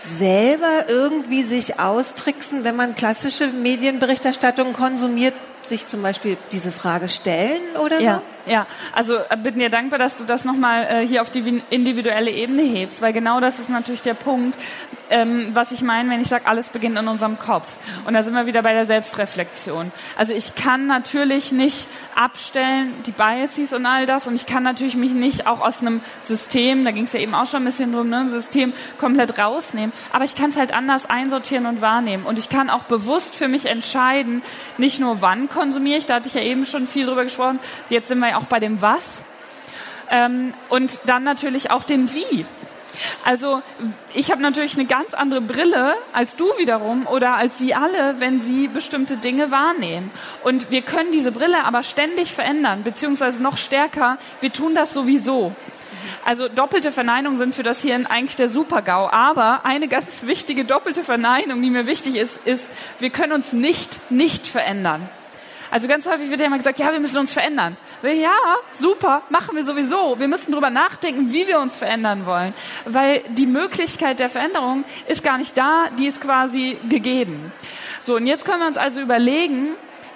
selber irgendwie sich austricksen, wenn man klassische Medienberichterstattung konsumiert, sich zum Beispiel diese Frage stellen oder ja, so? Ja, also äh, bin dir dankbar, dass du das nochmal äh, hier auf die individuelle Ebene hebst, weil genau das ist natürlich der Punkt, ähm, was ich meine, wenn ich sage, alles beginnt in unserem Kopf. Und da sind wir wieder bei der Selbstreflexion. Also ich kann natürlich nicht abstellen, die Biases und all das, und ich kann natürlich mich nicht auch aus einem System, da ging es ja eben auch schon ein bisschen drum, ne, System komplett rausnehmen, aber ich kann es halt anders einsortieren und wahrnehmen. Und ich kann auch bewusst für mich entscheiden, nicht nur wann konsumiere ich, da hatte ich ja eben schon viel drüber gesprochen, jetzt sind wir ja auch bei dem Was. Ähm, und dann natürlich auch dem Wie. Also ich habe natürlich eine ganz andere Brille als du wiederum oder als Sie alle, wenn Sie bestimmte Dinge wahrnehmen. Und wir können diese Brille aber ständig verändern, beziehungsweise noch stärker, wir tun das sowieso. Also doppelte Verneinungen sind für das Hirn eigentlich der Super-GAU. Aber eine ganz wichtige doppelte Verneinung, die mir wichtig ist, ist, wir können uns nicht nicht verändern. Also ganz häufig wird ja immer gesagt, ja, wir müssen uns verändern. Ja, super, machen wir sowieso. Wir müssen darüber nachdenken, wie wir uns verändern wollen. Weil die Möglichkeit der Veränderung ist gar nicht da, die ist quasi gegeben. So, und jetzt können wir uns also überlegen,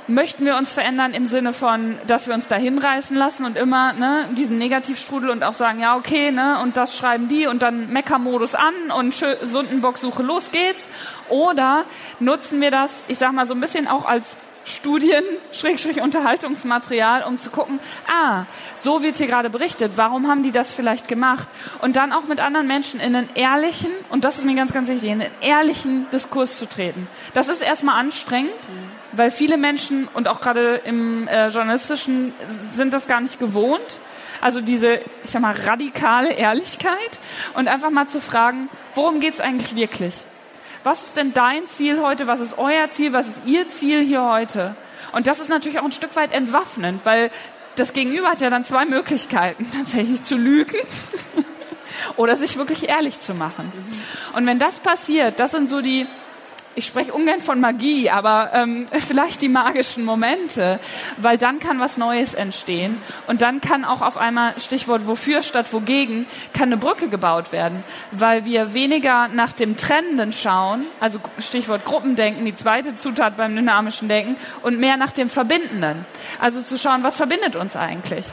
möchten wir uns verändern im Sinne von, dass wir uns da hinreißen lassen und immer ne, diesen Negativstrudel und auch sagen, ja, okay, ne, und das schreiben die und dann Meckermodus an und Sundenbocksuche, los geht's. Oder nutzen wir das, ich sag mal so ein bisschen auch als Studien, Schrägstrich Unterhaltungsmaterial, um zu gucken, ah, so wird hier gerade berichtet, warum haben die das vielleicht gemacht? Und dann auch mit anderen Menschen in einen ehrlichen, und das ist mir ganz, ganz wichtig, in einen ehrlichen Diskurs zu treten. Das ist erstmal anstrengend, weil viele Menschen und auch gerade im äh, journalistischen sind das gar nicht gewohnt. Also diese, ich sag mal, radikale Ehrlichkeit und einfach mal zu fragen, worum geht's eigentlich wirklich? Was ist denn dein Ziel heute, was ist euer Ziel, was ist ihr Ziel hier heute? Und das ist natürlich auch ein Stück weit entwaffnend, weil das Gegenüber hat ja dann zwei Möglichkeiten, tatsächlich zu lügen oder sich wirklich ehrlich zu machen. Und wenn das passiert, das sind so die, ich spreche ungern von Magie, aber ähm, vielleicht die magischen Momente, weil dann kann was Neues entstehen und dann kann auch auf einmal Stichwort wofür statt wogegen kann eine Brücke gebaut werden, weil wir weniger nach dem Trennenden schauen, also Stichwort Gruppendenken, die zweite Zutat beim dynamischen Denken und mehr nach dem Verbindenden, also zu schauen, was verbindet uns eigentlich.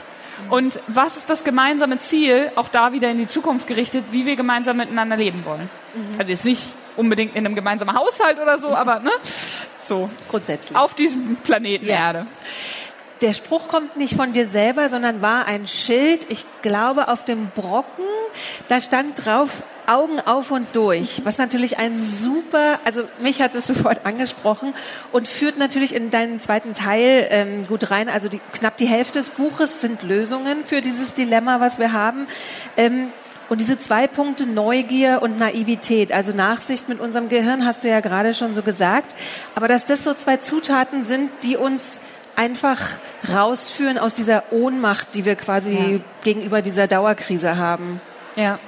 Und was ist das gemeinsame Ziel, auch da wieder in die Zukunft gerichtet, wie wir gemeinsam miteinander leben wollen? Mhm. Also jetzt nicht unbedingt in einem gemeinsamen Haushalt oder so, aber ne, so grundsätzlich auf diesem Planeten ja. Erde. Der Spruch kommt nicht von dir selber, sondern war ein Schild, ich glaube auf dem Brocken, da stand drauf Augen auf und durch, was natürlich ein super, also mich hat es sofort angesprochen und führt natürlich in deinen zweiten Teil ähm, gut rein. Also die, knapp die Hälfte des Buches sind Lösungen für dieses Dilemma, was wir haben. Ähm, und diese zwei Punkte Neugier und Naivität, also Nachsicht mit unserem Gehirn, hast du ja gerade schon so gesagt. Aber dass das so zwei Zutaten sind, die uns einfach rausführen aus dieser Ohnmacht, die wir quasi ja. gegenüber dieser Dauerkrise haben. Ja.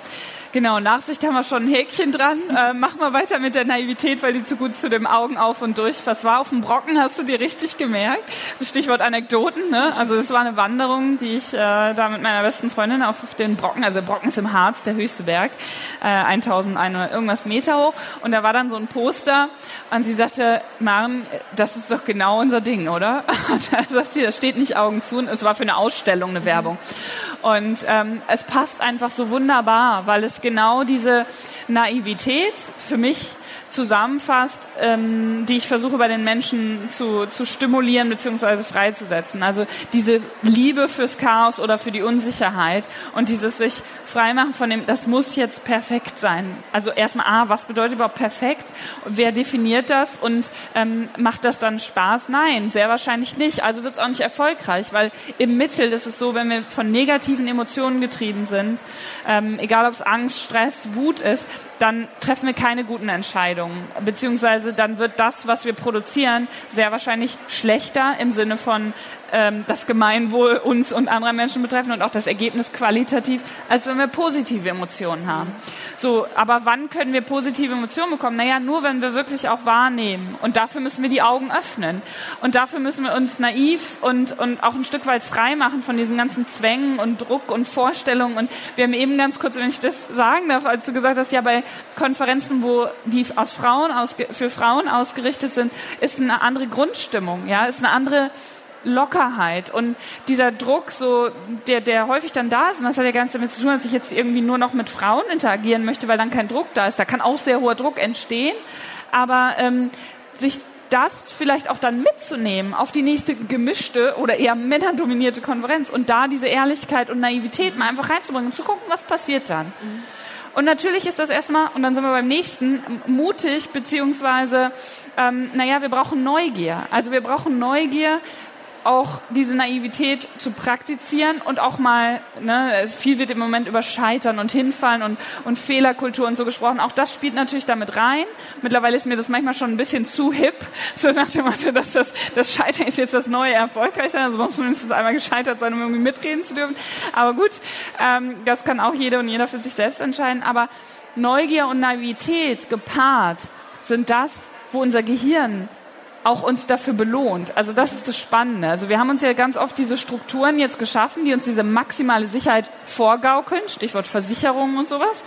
Genau, Nachsicht haben wir schon ein Häkchen dran. Äh, mach mal weiter mit der Naivität, weil die zu gut zu dem Augen auf und durch. Was war auf dem Brocken, hast du dir richtig gemerkt? Das Stichwort Anekdoten. Ne? Also es war eine Wanderung, die ich äh, da mit meiner besten Freundin auf den Brocken, also Brocken ist im Harz, der höchste Berg, äh, 1100 irgendwas Meter hoch. Und da war dann so ein Poster und sie sagte, Maren, das ist doch genau unser Ding, oder? Und da sagt sie, da steht nicht Augen zu. Und es war für eine Ausstellung, eine Werbung. Und ähm, es passt einfach so wunderbar, weil es genau diese Naivität für mich zusammenfasst, ähm, die ich versuche bei den Menschen zu, zu stimulieren bzw. freizusetzen. Also diese Liebe fürs Chaos oder für die Unsicherheit und dieses sich freimachen von dem, das muss jetzt perfekt sein. Also erstmal, ah, was bedeutet überhaupt perfekt? Wer definiert das und ähm, macht das dann Spaß? Nein, sehr wahrscheinlich nicht. Also wird es auch nicht erfolgreich, weil im Mittel ist es so, wenn wir von negativen Emotionen getrieben sind, ähm, egal ob es Angst, Stress, Wut ist, dann treffen wir keine guten Entscheidungen. Beziehungsweise dann wird das, was wir produzieren, sehr wahrscheinlich schlechter im Sinne von ähm, das Gemeinwohl uns und anderer Menschen betreffen und auch das Ergebnis qualitativ, als wenn wir positive Emotionen haben. So, aber wann können wir positive Emotionen bekommen? Naja, nur wenn wir wirklich auch wahrnehmen. Und dafür müssen wir die Augen öffnen. Und dafür müssen wir uns naiv und, und auch ein Stück weit frei machen von diesen ganzen Zwängen und Druck und Vorstellungen. Und wir haben eben ganz kurz, wenn ich das sagen darf, als du gesagt hast, ja, bei Konferenzen, wo die aus Frauen ausge für Frauen ausgerichtet sind, ist eine andere Grundstimmung, ja, ist eine andere Lockerheit und dieser Druck, so der, der häufig dann da ist, und das hat ja ganz damit zu tun, dass ich jetzt irgendwie nur noch mit Frauen interagieren möchte, weil dann kein Druck da ist. Da kann auch sehr hoher Druck entstehen, aber ähm, sich das vielleicht auch dann mitzunehmen auf die nächste gemischte oder eher männerdominierte Konferenz und da diese Ehrlichkeit und Naivität mal einfach reinzubringen und zu gucken, was passiert dann. Mhm. Und natürlich ist das erstmal, und dann sind wir beim nächsten, mutig, beziehungsweise, ähm, naja, wir brauchen Neugier. Also wir brauchen Neugier, auch diese Naivität zu praktizieren und auch mal, ne, viel wird im Moment über Scheitern und Hinfallen und, und Fehlerkultur und so gesprochen. Auch das spielt natürlich damit rein. Mittlerweile ist mir das manchmal schon ein bisschen zu hip, so nach dem Motto, dass das, das Scheitern ist jetzt das neue Erfolgreichsein. Also man muss mindestens einmal gescheitert sein, um irgendwie mitreden zu dürfen. Aber gut, ähm, das kann auch jeder und jeder für sich selbst entscheiden. Aber Neugier und Naivität gepaart sind das, wo unser Gehirn auch uns dafür belohnt. Also das ist das Spannende. Also wir haben uns ja ganz oft diese Strukturen jetzt geschaffen, die uns diese maximale Sicherheit vorgaukeln, Stichwort Versicherungen und sowas.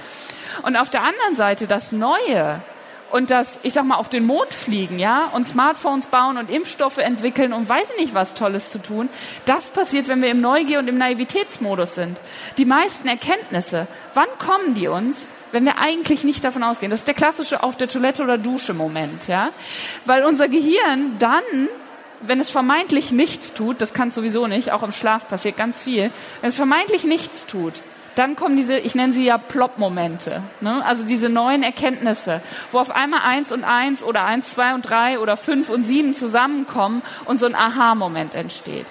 Und auf der anderen Seite das Neue und das, ich sag mal, auf den Mond fliegen, ja, und Smartphones bauen und Impfstoffe entwickeln und weiß ich nicht was Tolles zu tun, das passiert, wenn wir im Neugier und im Naivitätsmodus sind. Die meisten Erkenntnisse, wann kommen die uns? Wenn wir eigentlich nicht davon ausgehen. Das ist der klassische auf der Toilette oder Dusche Moment, ja? Weil unser Gehirn dann wenn es vermeintlich nichts tut, das kann es sowieso nicht, auch im Schlaf passiert ganz viel, wenn es vermeintlich nichts tut, dann kommen diese, ich nenne sie ja Plop-Momente, ne? also diese neuen Erkenntnisse, wo auf einmal eins und eins oder eins, zwei und drei oder fünf und sieben zusammenkommen und so ein Aha-Moment entsteht.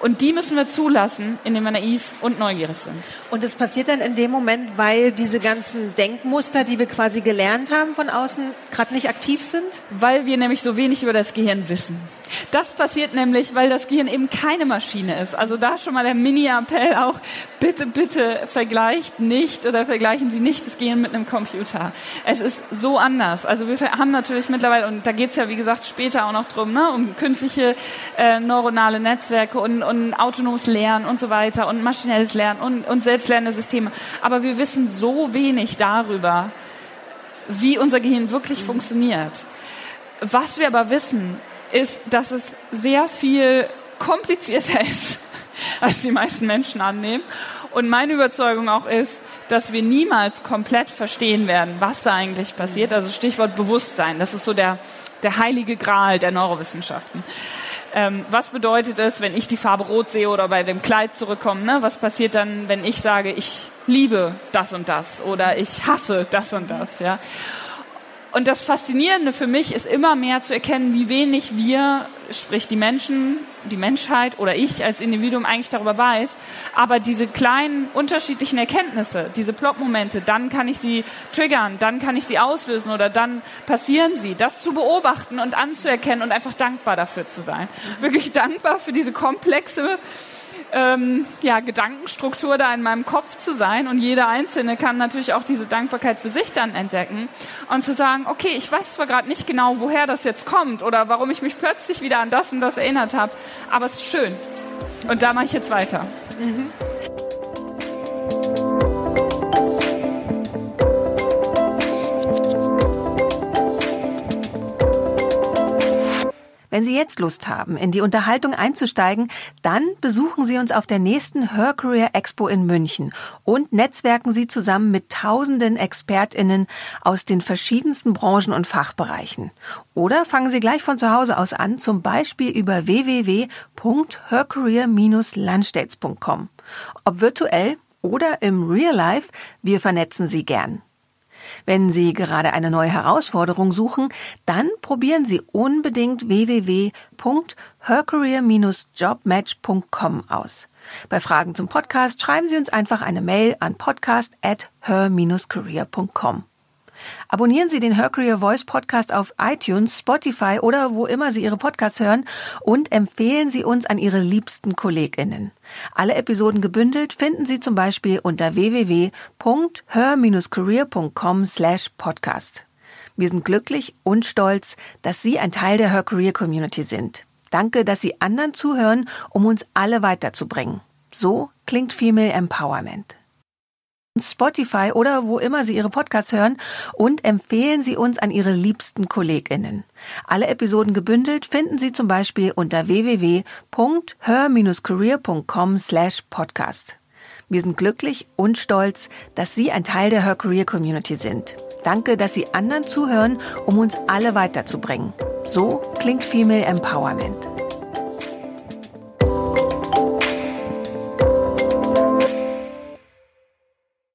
Und die müssen wir zulassen, indem wir naiv und neugierig sind. Und es passiert dann in dem Moment, weil diese ganzen Denkmuster, die wir quasi gelernt haben von außen, gerade nicht aktiv sind? Weil wir nämlich so wenig über das Gehirn wissen. Das passiert nämlich, weil das Gehirn eben keine Maschine ist. Also da schon mal der Mini-Appell auch, bitte, bitte vergleicht nicht oder vergleichen Sie nicht das Gehirn mit einem Computer. Es ist so anders. Also wir haben natürlich mittlerweile, und da geht es ja wie gesagt später auch noch drum, ne, um künstliche äh, neuronale Netzwerke und, und autonomes Lernen und so weiter und maschinelles Lernen und, und selbstlernende Systeme. Aber wir wissen so wenig darüber, wie unser Gehirn wirklich funktioniert. Was wir aber wissen, ist, dass es sehr viel komplizierter ist, als die meisten Menschen annehmen. Und meine Überzeugung auch ist, dass wir niemals komplett verstehen werden, was da eigentlich passiert. Also Stichwort Bewusstsein. Das ist so der, der heilige Gral der Neurowissenschaften. Ähm, was bedeutet es, wenn ich die Farbe rot sehe oder bei dem Kleid zurückkomme? Ne? Was passiert dann, wenn ich sage, ich liebe das und das oder ich hasse das und das? Ja? Und das Faszinierende für mich ist immer mehr zu erkennen, wie wenig wir, sprich die Menschen, die Menschheit oder ich als Individuum eigentlich darüber weiß. Aber diese kleinen unterschiedlichen Erkenntnisse, diese Plot-Momente, dann kann ich sie triggern, dann kann ich sie auslösen oder dann passieren sie. Das zu beobachten und anzuerkennen und einfach dankbar dafür zu sein. Wirklich dankbar für diese komplexe ähm, ja, Gedankenstruktur da in meinem Kopf zu sein und jeder Einzelne kann natürlich auch diese Dankbarkeit für sich dann entdecken und zu sagen, okay, ich weiß zwar gerade nicht genau, woher das jetzt kommt oder warum ich mich plötzlich wieder an das und das erinnert habe, aber es ist schön. Und da mache ich jetzt weiter. Mhm. Wenn Sie jetzt Lust haben, in die Unterhaltung einzusteigen, dann besuchen Sie uns auf der nächsten Her Career Expo in München und netzwerken Sie zusammen mit tausenden ExpertInnen aus den verschiedensten Branchen und Fachbereichen. Oder fangen Sie gleich von zu Hause aus an, zum Beispiel über www.hercareer-landstates.com. Ob virtuell oder im Real Life, wir vernetzen Sie gern. Wenn Sie gerade eine neue Herausforderung suchen, dann probieren Sie unbedingt www.hercareer-jobmatch.com aus. Bei Fragen zum Podcast schreiben Sie uns einfach eine Mail an podcast at her-career.com. Abonnieren Sie den Her Career Voice Podcast auf iTunes, Spotify oder wo immer Sie Ihre Podcasts hören und empfehlen Sie uns an Ihre liebsten KollegInnen. Alle Episoden gebündelt finden Sie zum Beispiel unter www.her-career.com slash podcast. Wir sind glücklich und stolz, dass Sie ein Teil der Her Career Community sind. Danke, dass Sie anderen zuhören, um uns alle weiterzubringen. So klingt Female Empowerment. Spotify oder wo immer Sie Ihre Podcasts hören und empfehlen Sie uns an Ihre liebsten KollegInnen. Alle Episoden gebündelt finden Sie zum Beispiel unter www.her-career.com slash podcast. Wir sind glücklich und stolz, dass Sie ein Teil der Her Career Community sind. Danke, dass Sie anderen zuhören, um uns alle weiterzubringen. So klingt Female Empowerment.